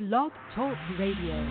Blog Talk Radio.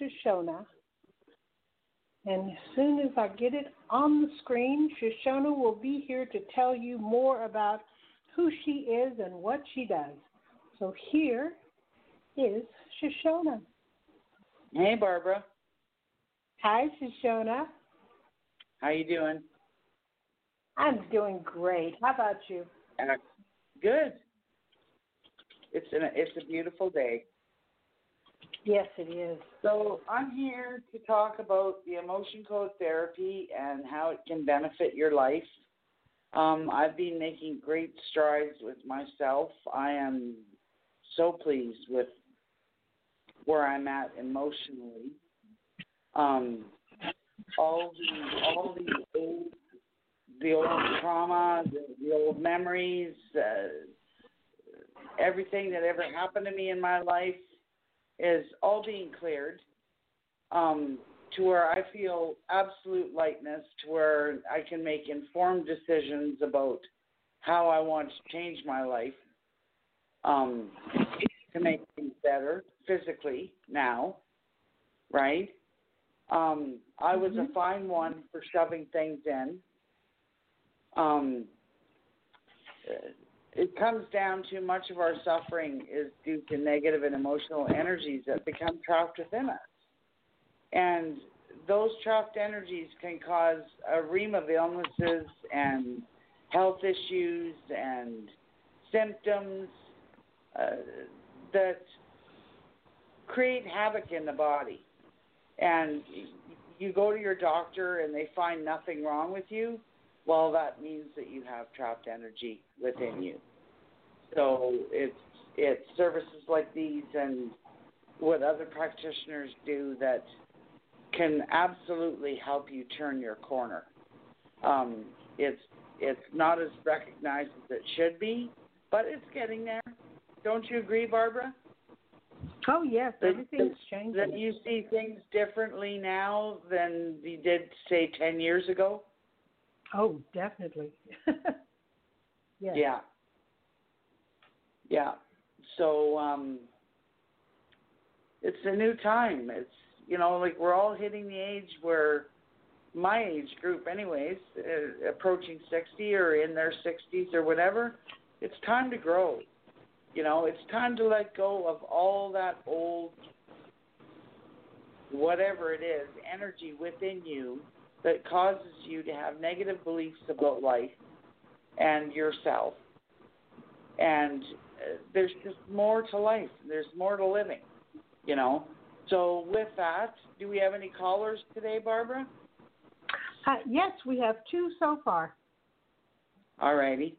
Shashona. And as soon as I get it on the screen, Shashona will be here to tell you more about who she is and what she does. So here is Shashona. Hey, Barbara. Hi, Shashona. How you doing? I'm doing great. How about you? Uh, good. It's an, it's a beautiful day. Yes, it is. So I'm here to talk about the emotion code therapy and how it can benefit your life. Um, I've been making great strides with myself. I am so pleased with where I'm at emotionally. Um, all the all the old the old trauma, the, the old memories, uh, everything that ever happened to me in my life is all being cleared um, to where I feel absolute lightness, to where I can make informed decisions about how I want to change my life um, to make things better physically now, right? Um, I was a fine one for shoving things in. Um, it comes down to much of our suffering is due to negative and emotional energies that become trapped within us. And those trapped energies can cause a ream of illnesses and health issues and symptoms uh, that create havoc in the body. And you go to your doctor and they find nothing wrong with you, well, that means that you have trapped energy within you. So it's it's services like these and what other practitioners do that can absolutely help you turn your corner. Um, it's it's not as recognized as it should be, but it's getting there. Don't you agree, Barbara? Oh yes, That- everything's That changing. you see things differently now than you did, say, ten years ago. Oh, definitely. yes. Yeah. Yeah. So um it's a new time. It's you know, like we're all hitting the age where my age group anyways, uh, approaching 60 or in their 60s or whatever, it's time to grow. You know, it's time to let go of all that old whatever it is, energy within you that causes you to have negative beliefs about life and yourself. And there's just more to life. There's more to living, you know. So with that, do we have any callers today, Barbara? Uh, yes, we have two so far. All righty.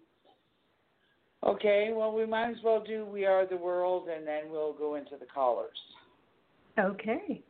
Okay, well, we might as well do We Are the World, and then we'll go into the callers. Okay.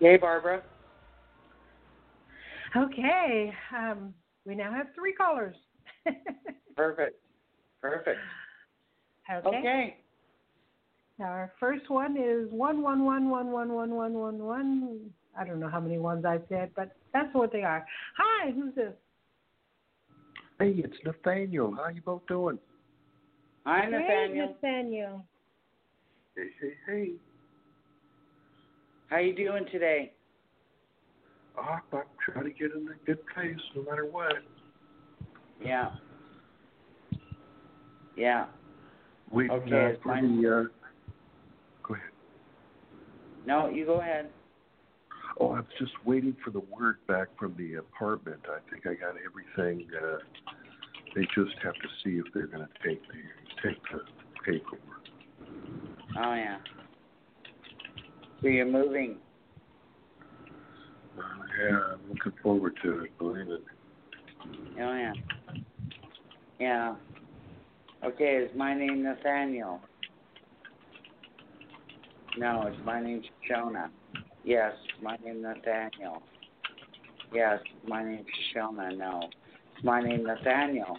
Hey, Barbara. Okay, um, we now have three callers. Perfect. Perfect. okay. Okay. Our first one is one one one one one one one one one. I don't know how many ones I said, but that's what they are. Hi, who's this? Hey, it's Nathaniel. How you both doing? Hi, Great, Nathaniel. Nathaniel. Hey, hey, hey. How you doing today? Oh, I'm trying to get in a good place no matter what. Yeah. Yeah. We okay, uh, for the. Uh, go ahead. No, you go ahead. Oh, I was just waiting for the word back from the apartment. I think I got everything. Uh, they just have to see if they're going to take the take the paperwork. Oh yeah. So you're moving. Uh, yeah, I'm looking forward to it. Believe it. Oh yeah. Yeah. Okay, is my name Nathaniel? No, it's my name's Shona. Yes, my name Nathaniel. Yes, my name's Shona. No, it's my name Nathaniel.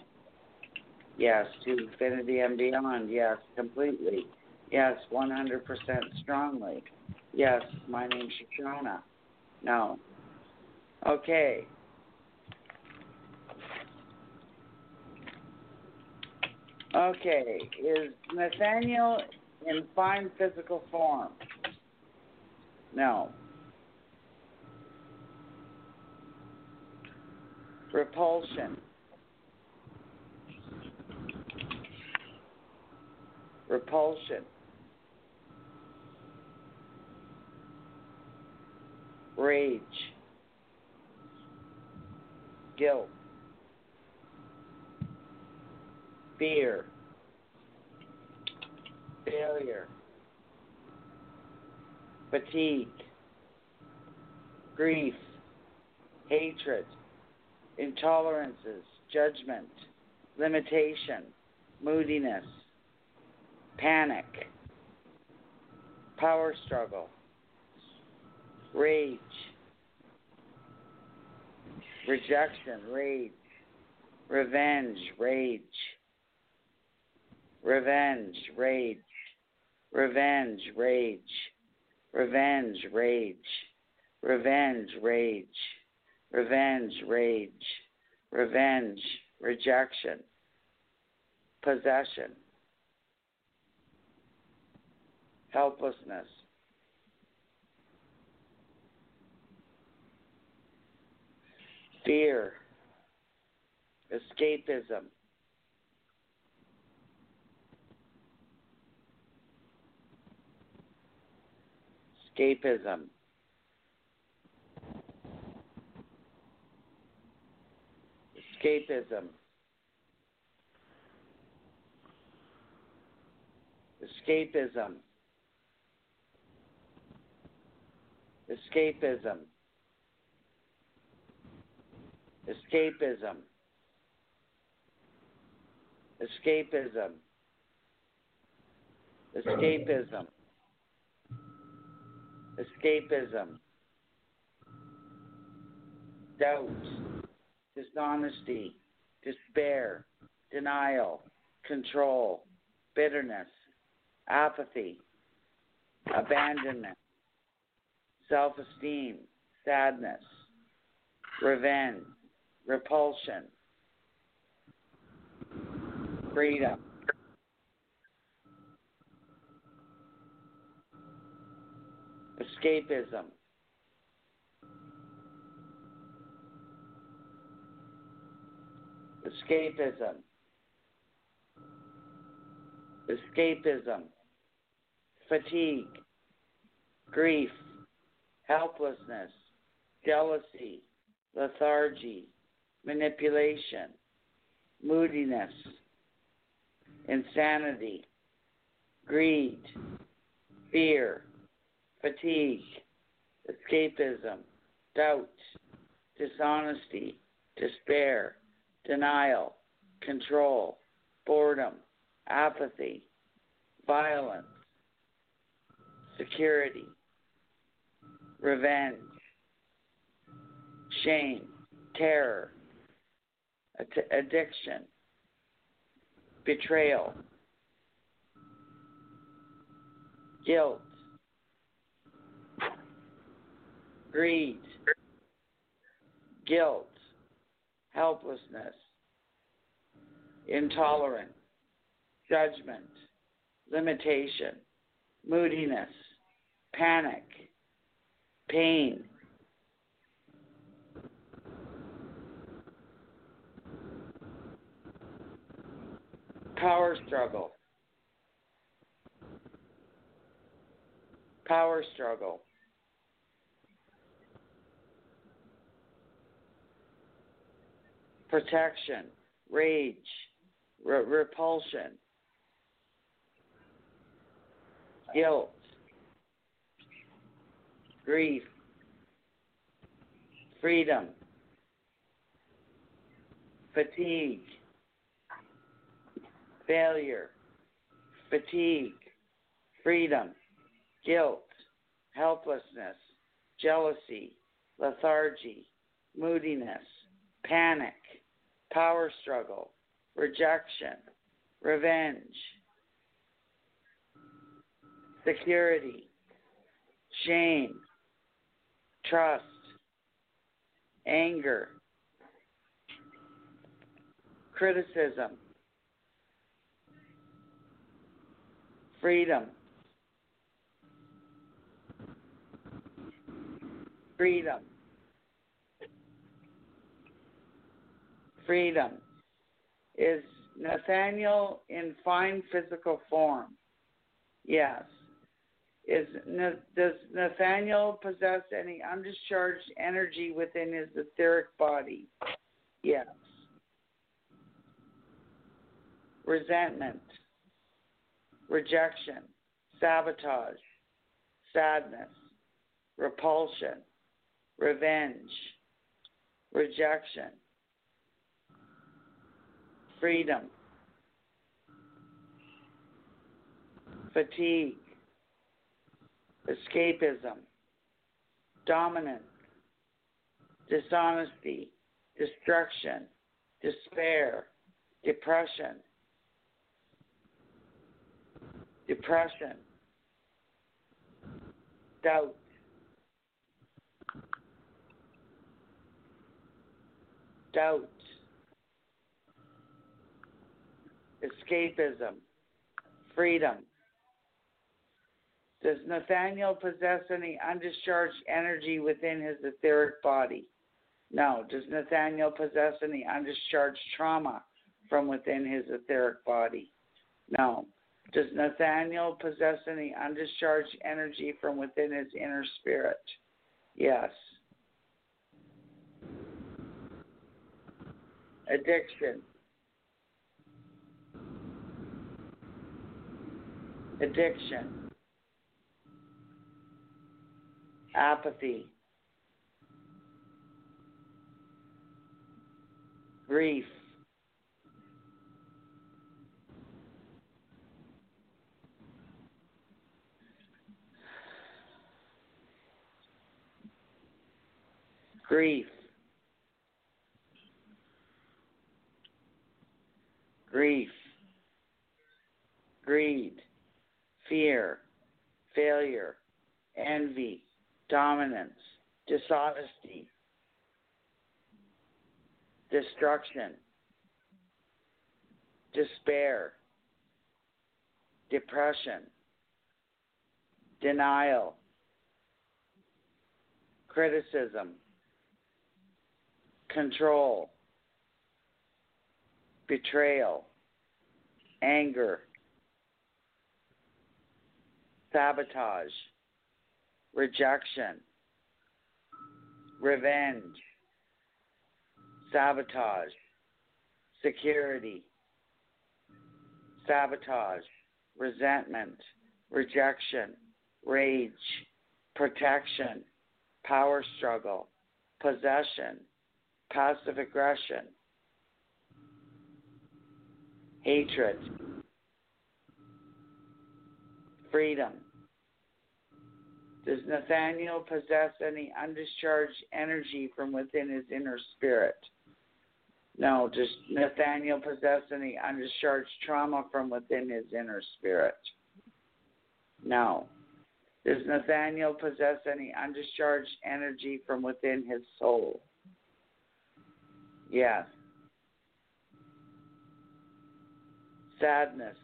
Yes, to infinity and beyond. Yes, completely. Yes, 100% strongly. Yes, my name's Shashona. No. Okay. Okay, is Nathaniel in fine physical form? No. Repulsion. Repulsion. Rage. Guilt. Fear. Failure. Fatigue. Grief. Hatred. Intolerances. Judgment. Limitation. Moodiness. Panic. Power struggle. Rage. Rejection. Rage. Revenge. Rage. Revenge. Rage. Revenge. Rage. Revenge. Rage. Revenge. Rage. Revenge. Rage. Revenge. Rejection. Possession. Helplessness. Fear. Escapism. Escapism. Escapism. Escapism. Escapism. Escapism. Escapism. Escapism. Escapism. Doubt. Dishonesty. Despair. Denial. Control. Bitterness. Apathy. Abandonment. Self esteem. Sadness. Revenge. Repulsion. Freedom. Escapism. Escapism. Escapism. Fatigue. Grief. Helplessness. Jealousy. Lethargy. Manipulation. Moodiness. Insanity. Greed. Fear. Fatigue. Escapism. Doubt. Dishonesty. Despair. Denial. Control. Boredom. Apathy. Violence. Security. revenge, shame, terror, addiction, betrayal, guilt, greed, guilt, helplessness, intolerance, judgment, limitation, moodiness, panic, pain. Power struggle. Power struggle. Protection, rage, re- repulsion, guilt, grief, freedom, fatigue, failure, fatigue, freedom, guilt, helplessness, jealousy, lethargy, moodiness, panic, power struggle, rejection, revenge, security, shame, trust, anger, criticism, freedom, freedom, freedom is Nathaniel in fine physical form. Yes. Is does Nathaniel possess any undischarged energy within his etheric body? Yes. Resentment, rejection, sabotage, sadness, repulsion, revenge, rejection, freedom, fatigue, escapism, dominance, dishonesty, destruction, despair, depression, depression, doubt, doubt, escapism, freedom. Does Nathaniel possess any undischarged energy within his etheric body? No. Does Nathaniel possess any undischarged trauma from within his etheric body? No. Does Nathaniel possess any undischarged energy from within his inner spirit? Yes. Addiction. Addiction. Apathy. Grief. Grief. Grief. Greed. Fear. Failure. Envy. Dominance. Dishonesty. Destruction. Despair. Depression. Denial. Criticism control, betrayal, anger, sabotage, rejection, revenge, sabotage, security, sabotage, resentment, rejection, rage, protection, power struggle, possession, passive aggression, hatred, freedom, Does Nathaniel possess any undischarged energy from within his inner spirit? No. Does Nathaniel possess any undischarged trauma from within his inner spirit? No. Does Nathaniel possess any undischarged energy from within his soul? Yes. Sadness.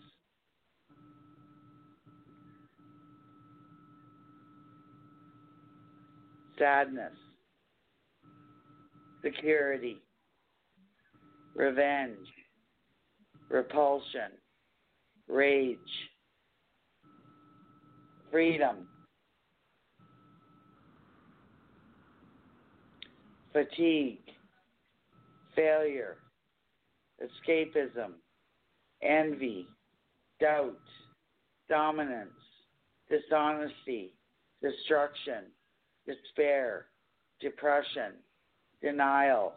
Sadness. Security. Revenge. Repulsion. Rage. Freedom. Fatigue. Failure. Escapism. Envy. Doubt. Dominance. Dishonesty. Destruction. Despair. Depression. Denial.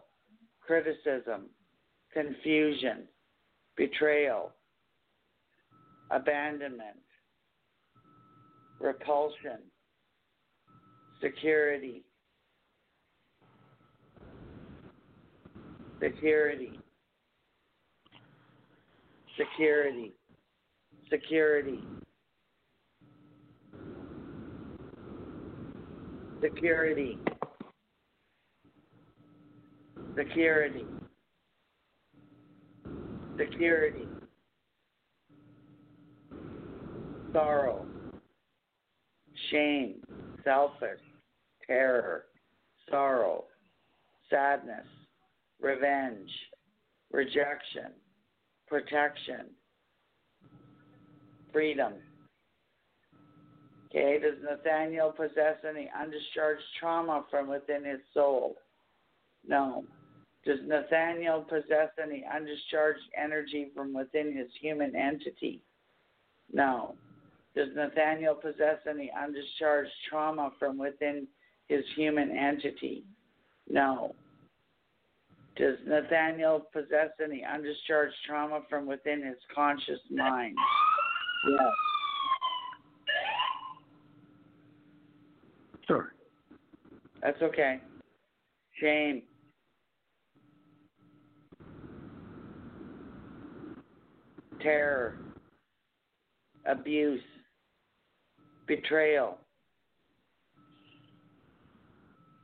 Criticism. Confusion. Betrayal. Abandonment repulsion, security, security, security, security, security, security, security, sorrow. Shame, selfish, terror, sorrow, sadness, revenge, rejection, protection, freedom. Okay, does Nathaniel possess any undischarged trauma from within his soul? No. Does Nathaniel possess any undischarged energy from within his human entity? No. Does Nathaniel possess any undischarged trauma from within his human entity? No. Does Nathaniel possess any undischarged trauma from within his conscious mind? Yes. Sorry. That's okay. Shame. Terror. Abuse betrayal,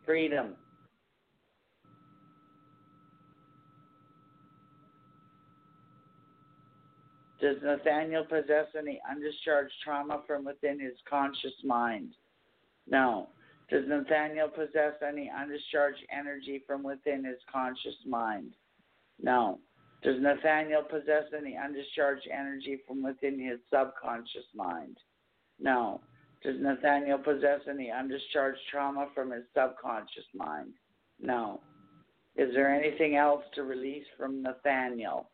freedom. Does Nathaniel possess any undischarged trauma from within his conscious mind? No. Does Nathaniel possess any undischarged energy from within his conscious mind? No. Does Nathaniel possess any undischarged energy from within his subconscious mind? No. Does Nathaniel possess any undischarged trauma from his subconscious mind? No. Is there anything else to release from Nathaniel?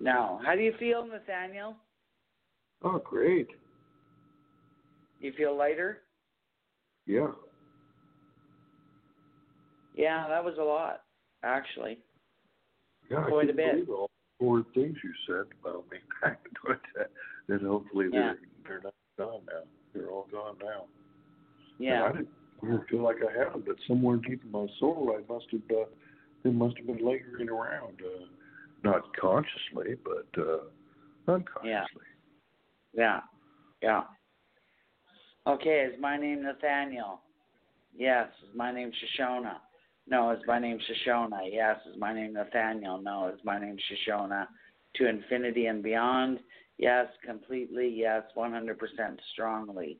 No. How do you feel, Nathaniel? Oh, great. You feel lighter? Yeah. Yeah, that was a lot, actually. Yeah, Quite I a bit. believe all four things you said about me. but then hopefully Yeah. they're they're not gone now. They're all gone now. Yeah. And I didn't I didn't feel like I had them, but somewhere deep in my soul, I must have. Uh, they must have been lingering around, uh, not consciously, but uh, unconsciously. Yeah. Yeah. Yeah. Okay, is my name Nathaniel? Yes. Is my name Shashona? No. Is my name Shashona? Yes. Is my name Nathaniel? No. Is my name Shashona? To infinity and beyond? Yes. Completely? Yes. 100% strongly?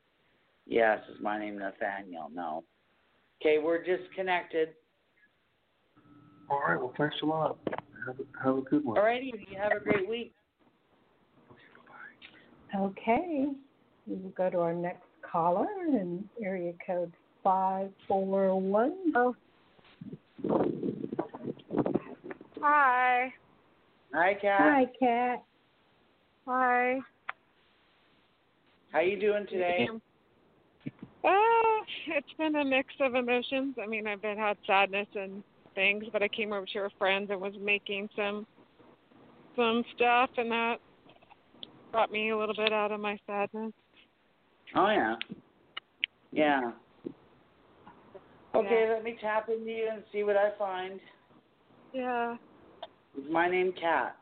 Yes. Is my name Nathaniel? No. Okay, we're disconnected. All right. Well, thanks a lot. Have a, have a good one. All righty. You have a great week. Okay. We will go to our next caller in area code 541. Oh. Hi. Hi, Kat. Hi, Kat. Hi. How you doing today? Uh, it's been a mix of emotions. I mean, I've been had sadness and things, but I came over to your friends and was making some some stuff, and that brought me a little bit out of my sadness. Oh yeah. Yeah. Okay, let me tap into you and see what I find. Yeah. Is my name Kat?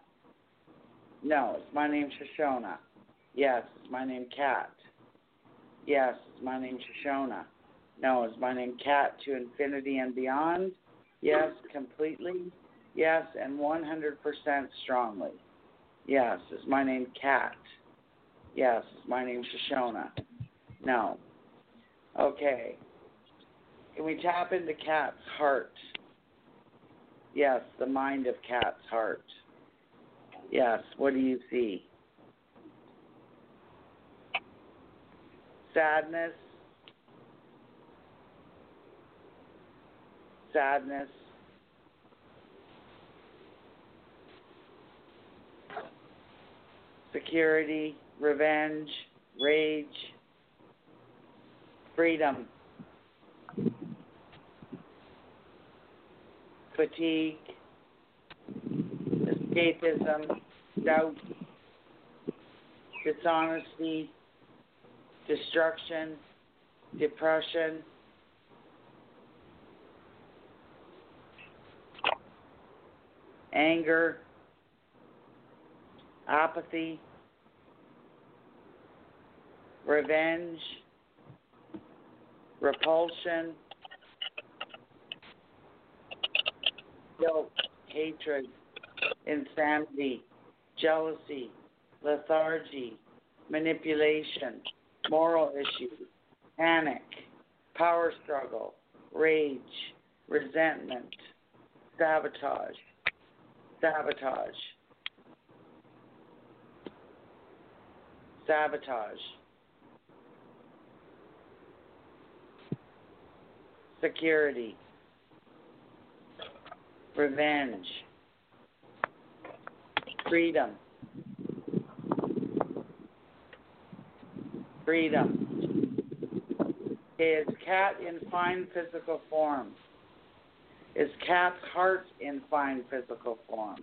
No, it's my name Shashona. Yes, it's my name Kat. Yes, it's my name Shashona. No, is my name Kat to infinity and beyond? Yes, completely. Yes, and 100% strongly. Yes, is my name Kat? Yes, is my name Shashona? No. Okay. Can we tap into Kat's heart? Yes, the mind of Kat's heart. Yes, what do you see? Sadness. Sadness. Security, revenge, rage, freedom, fatigue, escapism, doubt, dishonesty, destruction, depression, anger, apathy, revenge, repulsion, guilt, hatred, insanity, jealousy, lethargy, manipulation, moral issues, panic, power struggle, rage, resentment, sabotage, sabotage, sabotage, security, revenge, freedom, freedom. Is Kat in fine physical form? Is Kat's heart in fine physical form?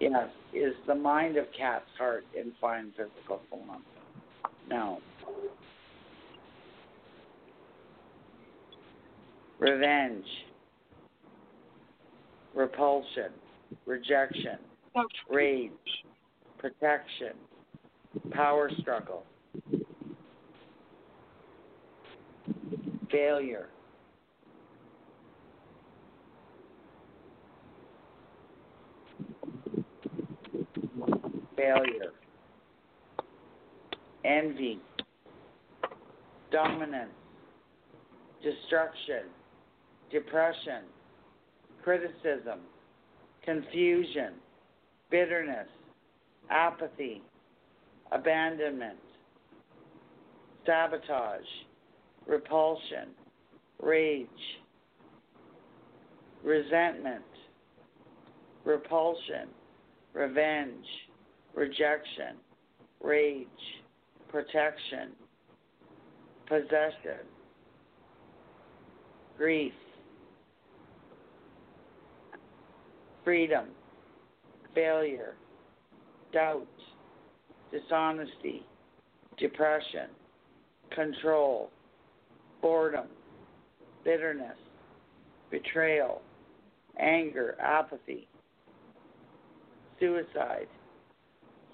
Yes. Is the mind of Kat's heart in fine physical form? No. Revenge, repulsion, rejection, rage, protection, power struggle, failure. Failure, envy, dominance, destruction, depression, criticism, confusion, bitterness, apathy, abandonment, sabotage, repulsion, rage, resentment, repulsion, revenge, rejection, rage, protection, possession, grief, freedom, failure, doubt, dishonesty, depression, control, boredom, bitterness, betrayal, anger, apathy, suicide,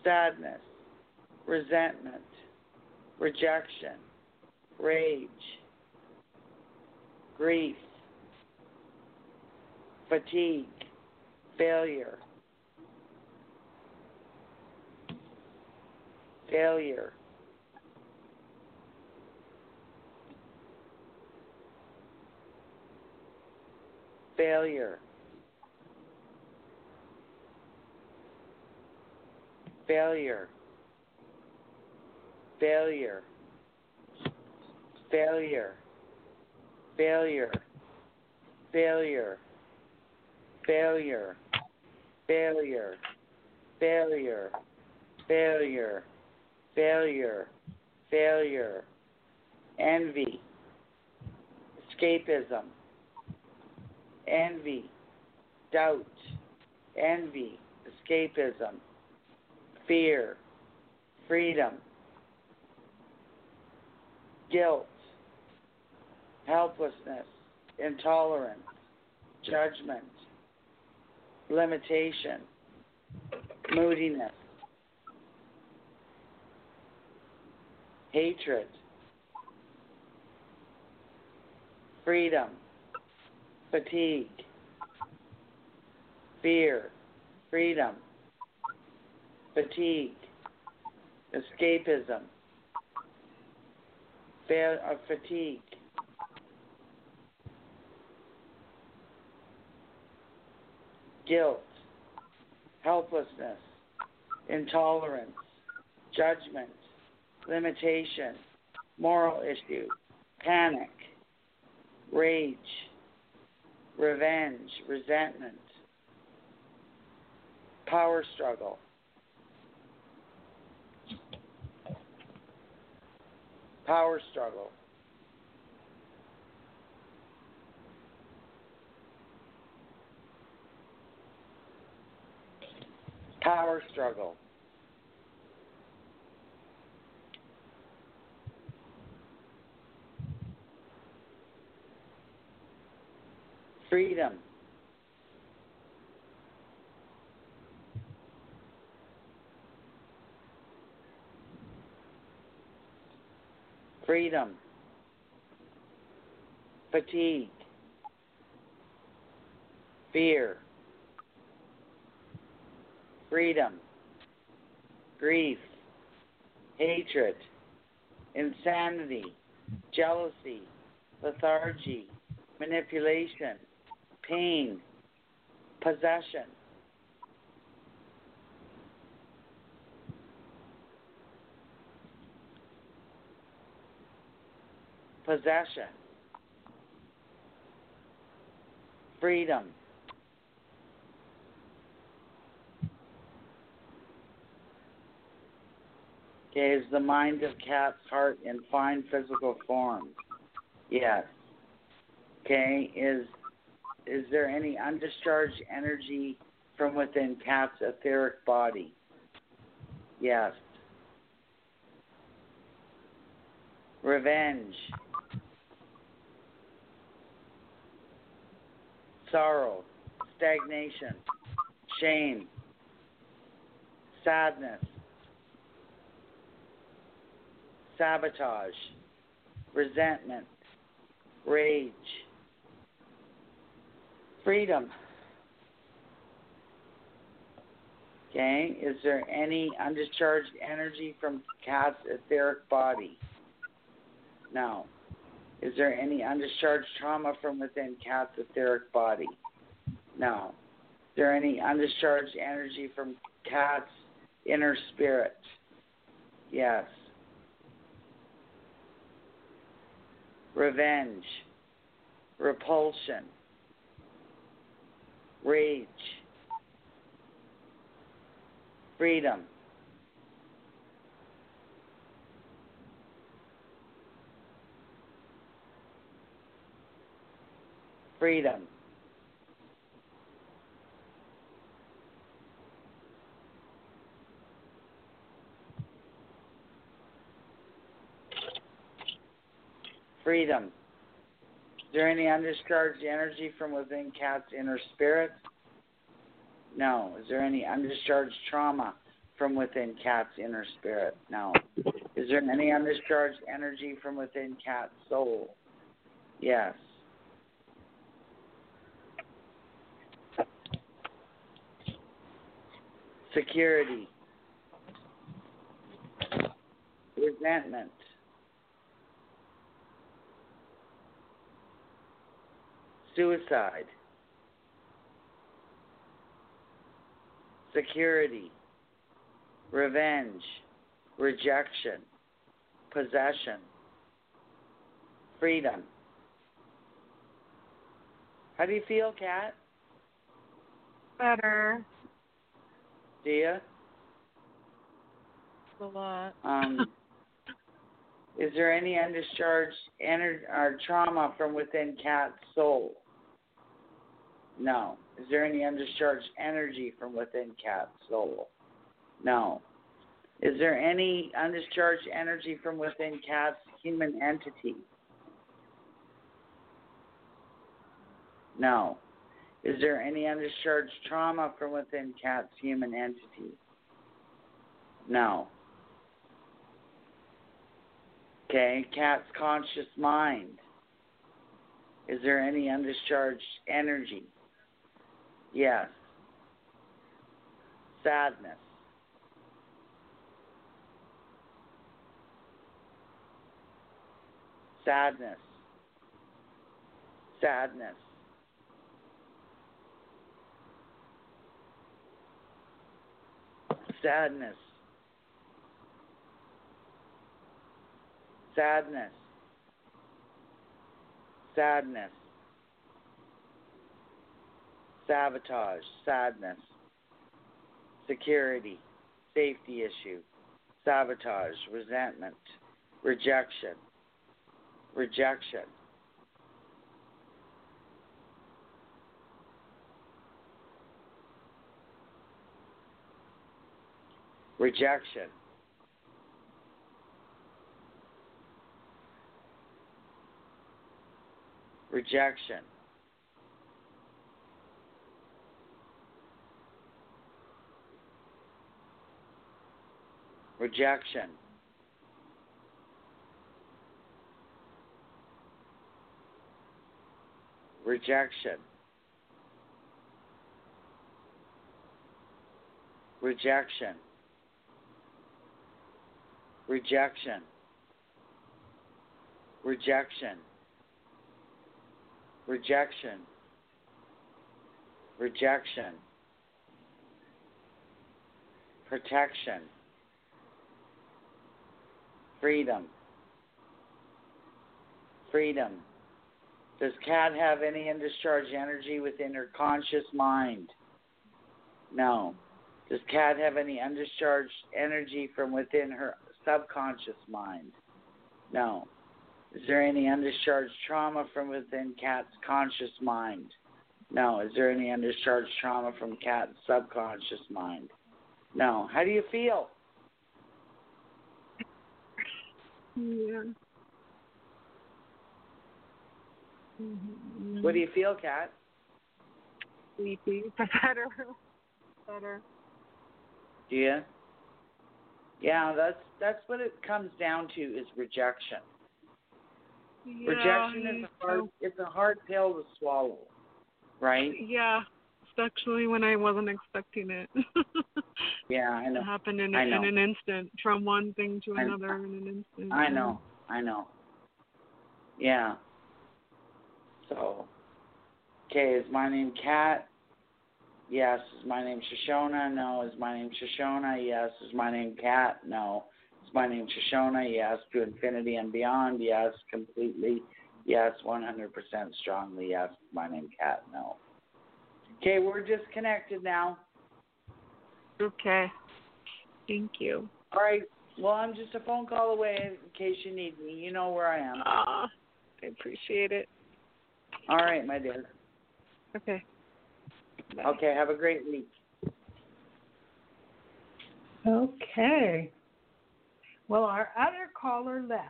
sadness, resentment, rejection, rage, grief, fatigue, failure, failure, failure, failure, failure, failure, failure, failure, failure, failure, failure, failure, failure, failure, envy, escapism, envy, doubt, envy, escapism, fear, freedom, guilt, helplessness, intolerance, judgment, limitation, moodiness, hatred, freedom, fatigue, fear, freedom, fatigue, escapism, fail, of fatigue, guilt, helplessness, intolerance, judgment, limitation, moral issue, panic, rage, revenge, resentment, power struggle. Power struggle. Power struggle. Freedom. Freedom. Fatigue. Fear. Freedom. Grief. Hatred. Insanity. Jealousy. Lethargy. Manipulation. Pain. Possession. Possession. Freedom. Okay, is the mind of Kat's heart in fine physical form? Yes. Okay, is is there any undischarged energy from within Kat's etheric body? Yes. Revenge. Sorrow, stagnation, shame, sadness, sabotage, resentment, rage, freedom. Okay, is there any undischarged energy from Kat's etheric body? No. Is there any undischarged trauma from within Kat's etheric body? No. Is there any undischarged energy from Kat's inner spirit? Yes. Revenge, repulsion, rage, freedom. Freedom. Freedom. Is there any undischarged energy from within Kat's inner spirit? No. Is there any undischarged trauma from within Kat's inner spirit? No. Is there any undischarged energy from within Kat's soul? Yes. Security. Resentment. Suicide. Security. Revenge. Rejection. Possession. Freedom. How do you feel, Kat? Better. You? A lot. Um, is there any undischarged energy or trauma from within Kat's soul? No. Is there any undischarged energy from within Kat's soul? No. Is there any undischarged energy from within Kat's human entity? No. Is there any undischarged trauma from within Kat's human entity? No. Okay, Kat's conscious mind. Is there any undischarged energy? Yes. Sadness. Sadness. Sadness. Sadness. Sadness. Sadness. Sabotage. Sadness. Security. Safety issue. Sabotage. Resentment. Rejection. Rejection. Rejection. Rejection. Rejection. Rejection. Rejection. Rejection. Rejection. Rejection. Rejection. Protection. Freedom. Freedom. Does Kat have any undischarged energy within her conscious mind? No. Does Kat have any undischarged energy from within her subconscious mind? No. Is there any undischarged trauma from within Kat's conscious mind? No. Is there any undischarged trauma from Kat's subconscious mind? No. How do you feel? Yeah. Mm-hmm. What do you feel, Kat? Sleepy. Better. Better. Do you? Yeah, that's that's what it comes down to is rejection. Yeah, Rejection is a hard it's a hard pill to swallow. Right? Yeah, especially when I wasn't expecting it. Yeah, I know. It happened in, I in an instant, from one thing to I- another in an instant. I know. I know. Yeah. So Okay, is my name Kat? Yes. Is my name Shashona? No. Is my name Shashona? Yes. Is my name Kat? No. Is my name Shashona? Yes. To infinity and beyond? Yes. Completely? Yes. 100% strongly? Yes. My name Kat? No. Okay, we're disconnected now. Okay. Thank you. All right. Well, I'm just a phone call away in case you need me. You know where I am. Ah, I appreciate it. All right, my dear. Okay. Bye. Okay, have a great week. Okay. Well, our other caller left.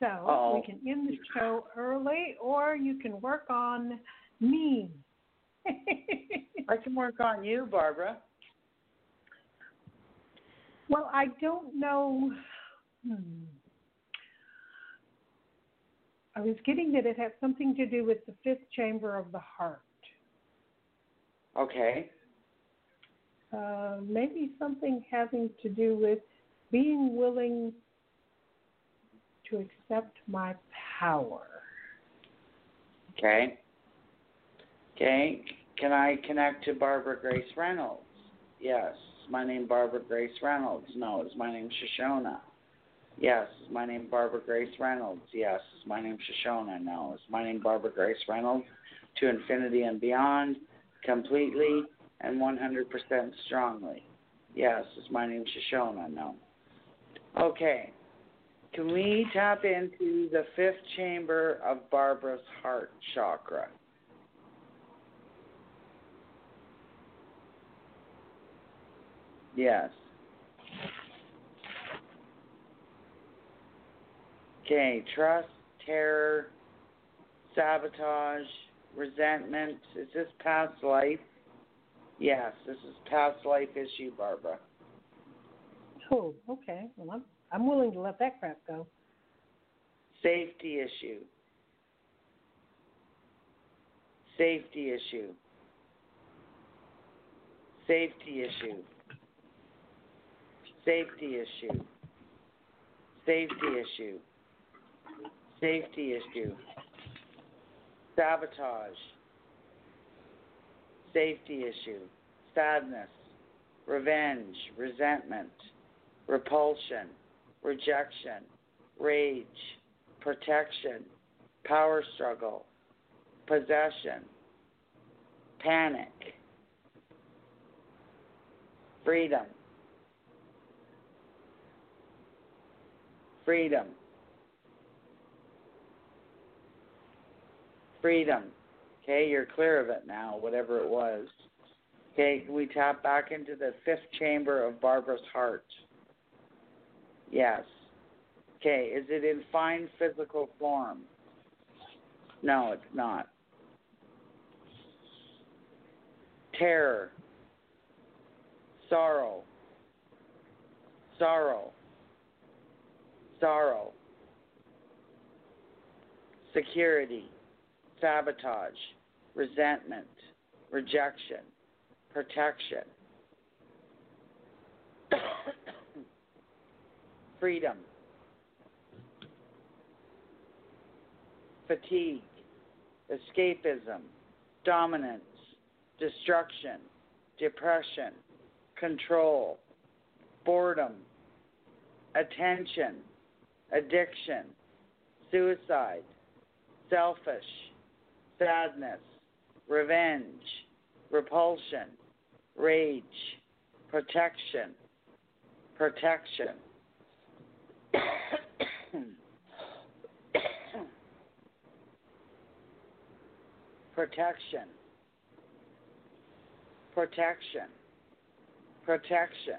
So Uh-oh. we can end the show early or you can work on me. I can work on you, Barbara. well, I don't know. Hmm. I was getting that it had something to do with the fifth chamber of the heart. Okay. Uh, maybe something having to do with being willing to accept my power. Okay. Okay. Can I connect to Barbara Grace Reynolds? Yes. Is my name Barbara Grace Reynolds? No. Is my name Shashona? Yes. Is my name Barbara Grace Reynolds? Yes. Is my name Shashona? No. Is my name Barbara Grace Reynolds? To infinity and beyond, completely and 100% strongly. Yes. Is my name Shashona? No. Okay. Can we tap into the fifth chamber of Barbara's heart chakra? Yes. Okay, trust, terror, sabotage, resentment. Is this past life? Yes, this is past life issue, Barbara. Oh, okay. Well, I'm I'm willing to let that crap go. Safety issue. Safety issue. Safety issue. Safety issue. Safety issue. Safety issue. Sabotage. Safety issue. Sadness. Revenge. Resentment. Repulsion. Rejection. Rage. Protection. Power struggle. Possession. Panic. Freedom. Freedom. Freedom. Okay, you're clear of it now, whatever it was. Okay, we tap back into the fifth chamber of Barbara's heart? Yes. Okay, is it in fine physical form? No, it's not. Terror, sorrow, sorrow, sorrow, security, sabotage, resentment, rejection, protection, freedom, fatigue, escapism, dominance, destruction, depression, control, boredom, attention, addiction, suicide, selfish, sadness, revenge, repulsion, rage, protection, protection. protection, protection, protection,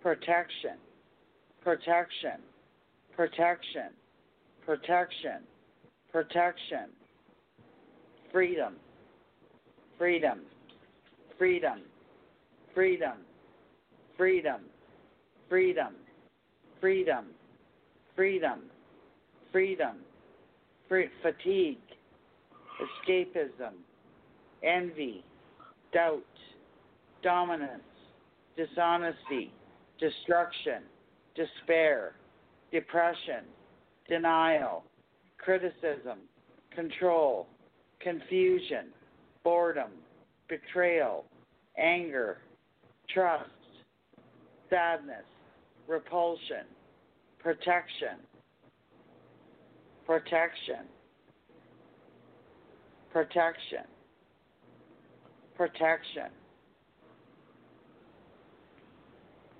protection, protection, protection, protection, protection, freedom, freedom, freedom, freedom, freedom, freedom, freedom, freedom, freedom, free, fatigue, escapism, envy, doubt, dominance, dishonesty, destruction, despair, depression, denial, criticism, control, confusion, boredom, betrayal, anger, trust, sadness, repulsion, protection, protection, protection, protection,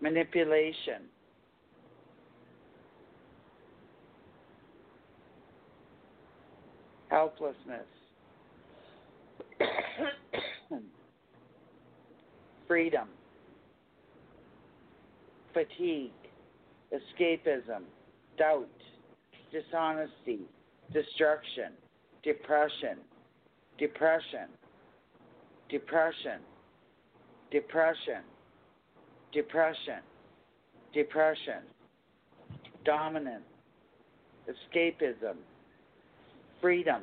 manipulation, helplessness, freedom, fatigue, escapism, doubt, dishonesty, destruction, depression, depression, depression, depression, depression, depression, dominance, escapism, freedom.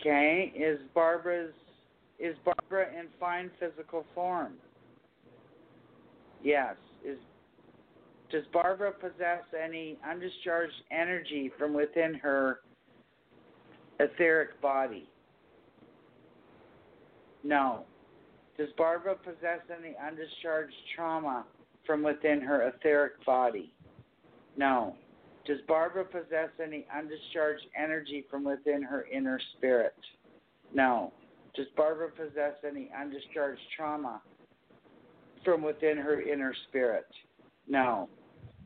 Okay, is Barbara's is Barbara in fine physical form? Yes. Is does Barbara possess any undischarged energy from within her etheric body? No. Does Barbara possess any undischarged trauma from within her etheric body? No. Does Barbara possess any undischarged energy from within her inner spirit? No. Does Barbara possess any undischarged trauma from within her inner spirit? No.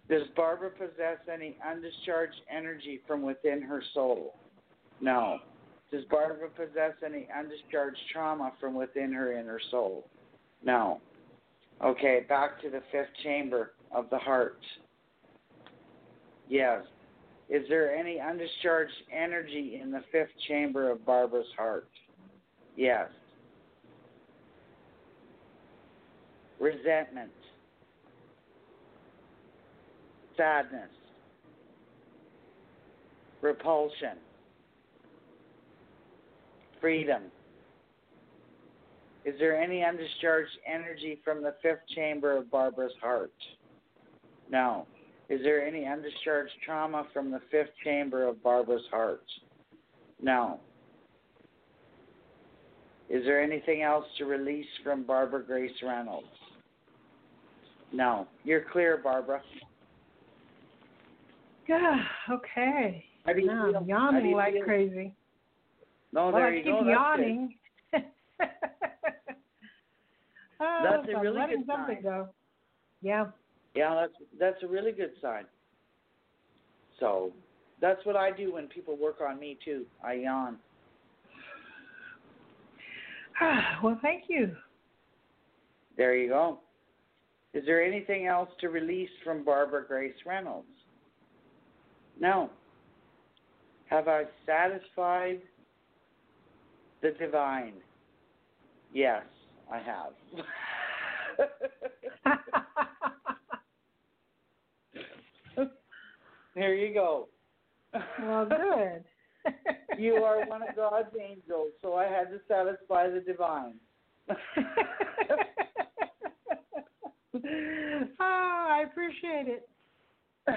Does Barbara possess any undischarged energy from within her soul? No. Does Barbara possess any undischarged trauma from within her inner soul? No. Okay, back to the fifth chamber of the heart. Yes. Is there any undischarged energy in the fifth chamber of Barbara's heart? Yes. Resentment. Sadness. Repulsion. Freedom. Is there any undischarged energy from the fifth chamber of Barbara's heart? No. Is there any undischarged trauma from the fifth chamber of Barbara's heart? No. Is there anything else to release from Barbara Grace Reynolds? No. You're clear, Barbara. Yeah, okay. How do you Now feel? I'm How do yawning you like feel? crazy. No, well, there I you keep go. That's yawning. oh, That's a so I'm really good something sign. go. Yeah. Yeah, that's that's a really good sign. So that's what I do when people work on me too. I yawn. well, thank you. There you go. Is there anything else to release from Barbara Grace Reynolds? No. Have I satisfied the divine? Yes, I have. there you go. well, good. You are one of God's angels, so I had to satisfy the divine. oh, I appreciate it.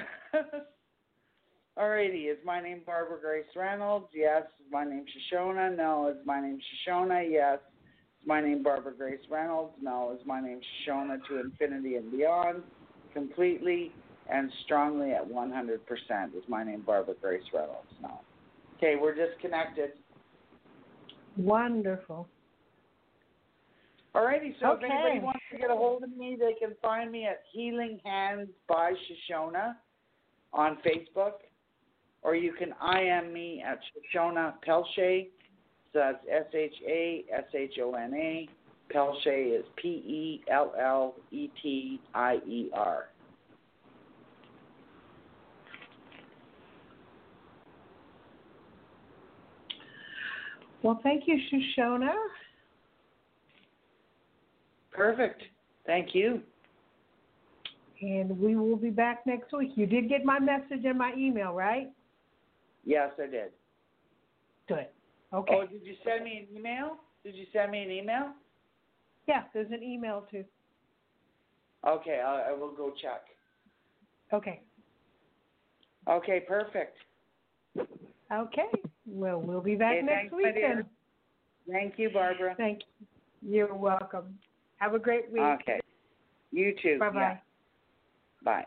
Alrighty, is my name Barbara Grace Reynolds? Yes. Is my name Shashona? No. Is my name Shashona? Yes. Is my name Barbara Grace Reynolds? No. Is my name Shashona to infinity and beyond? Completely and strongly at 100%. Is my name Barbara Grace Reynolds? No. Okay, we're disconnected. Wonderful. Alrighty, so if anybody wants to get a hold of me, they can find me at Healing Hands by Shashona on Facebook, or you can IM me at Shashona Pelletier. So that's S H A S H O N A. Pelletier is P E L L E T I E R. Well, thank you, Shashona. Perfect. Thank you. And we will be back next week. You did get my message and my email, right? Yes, I did. Good. Oh, okay. Oh, did you send me an email? Did you send me an email? Yeah, there's an email too. Okay, I, I will go check. Okay. Okay, perfect. Okay. Well, we'll be back Okay, next week then. Thank you, Barbara. Thank you. You're welcome. Have a great week. Okay. You too. Bye bye. Yeah. Bye.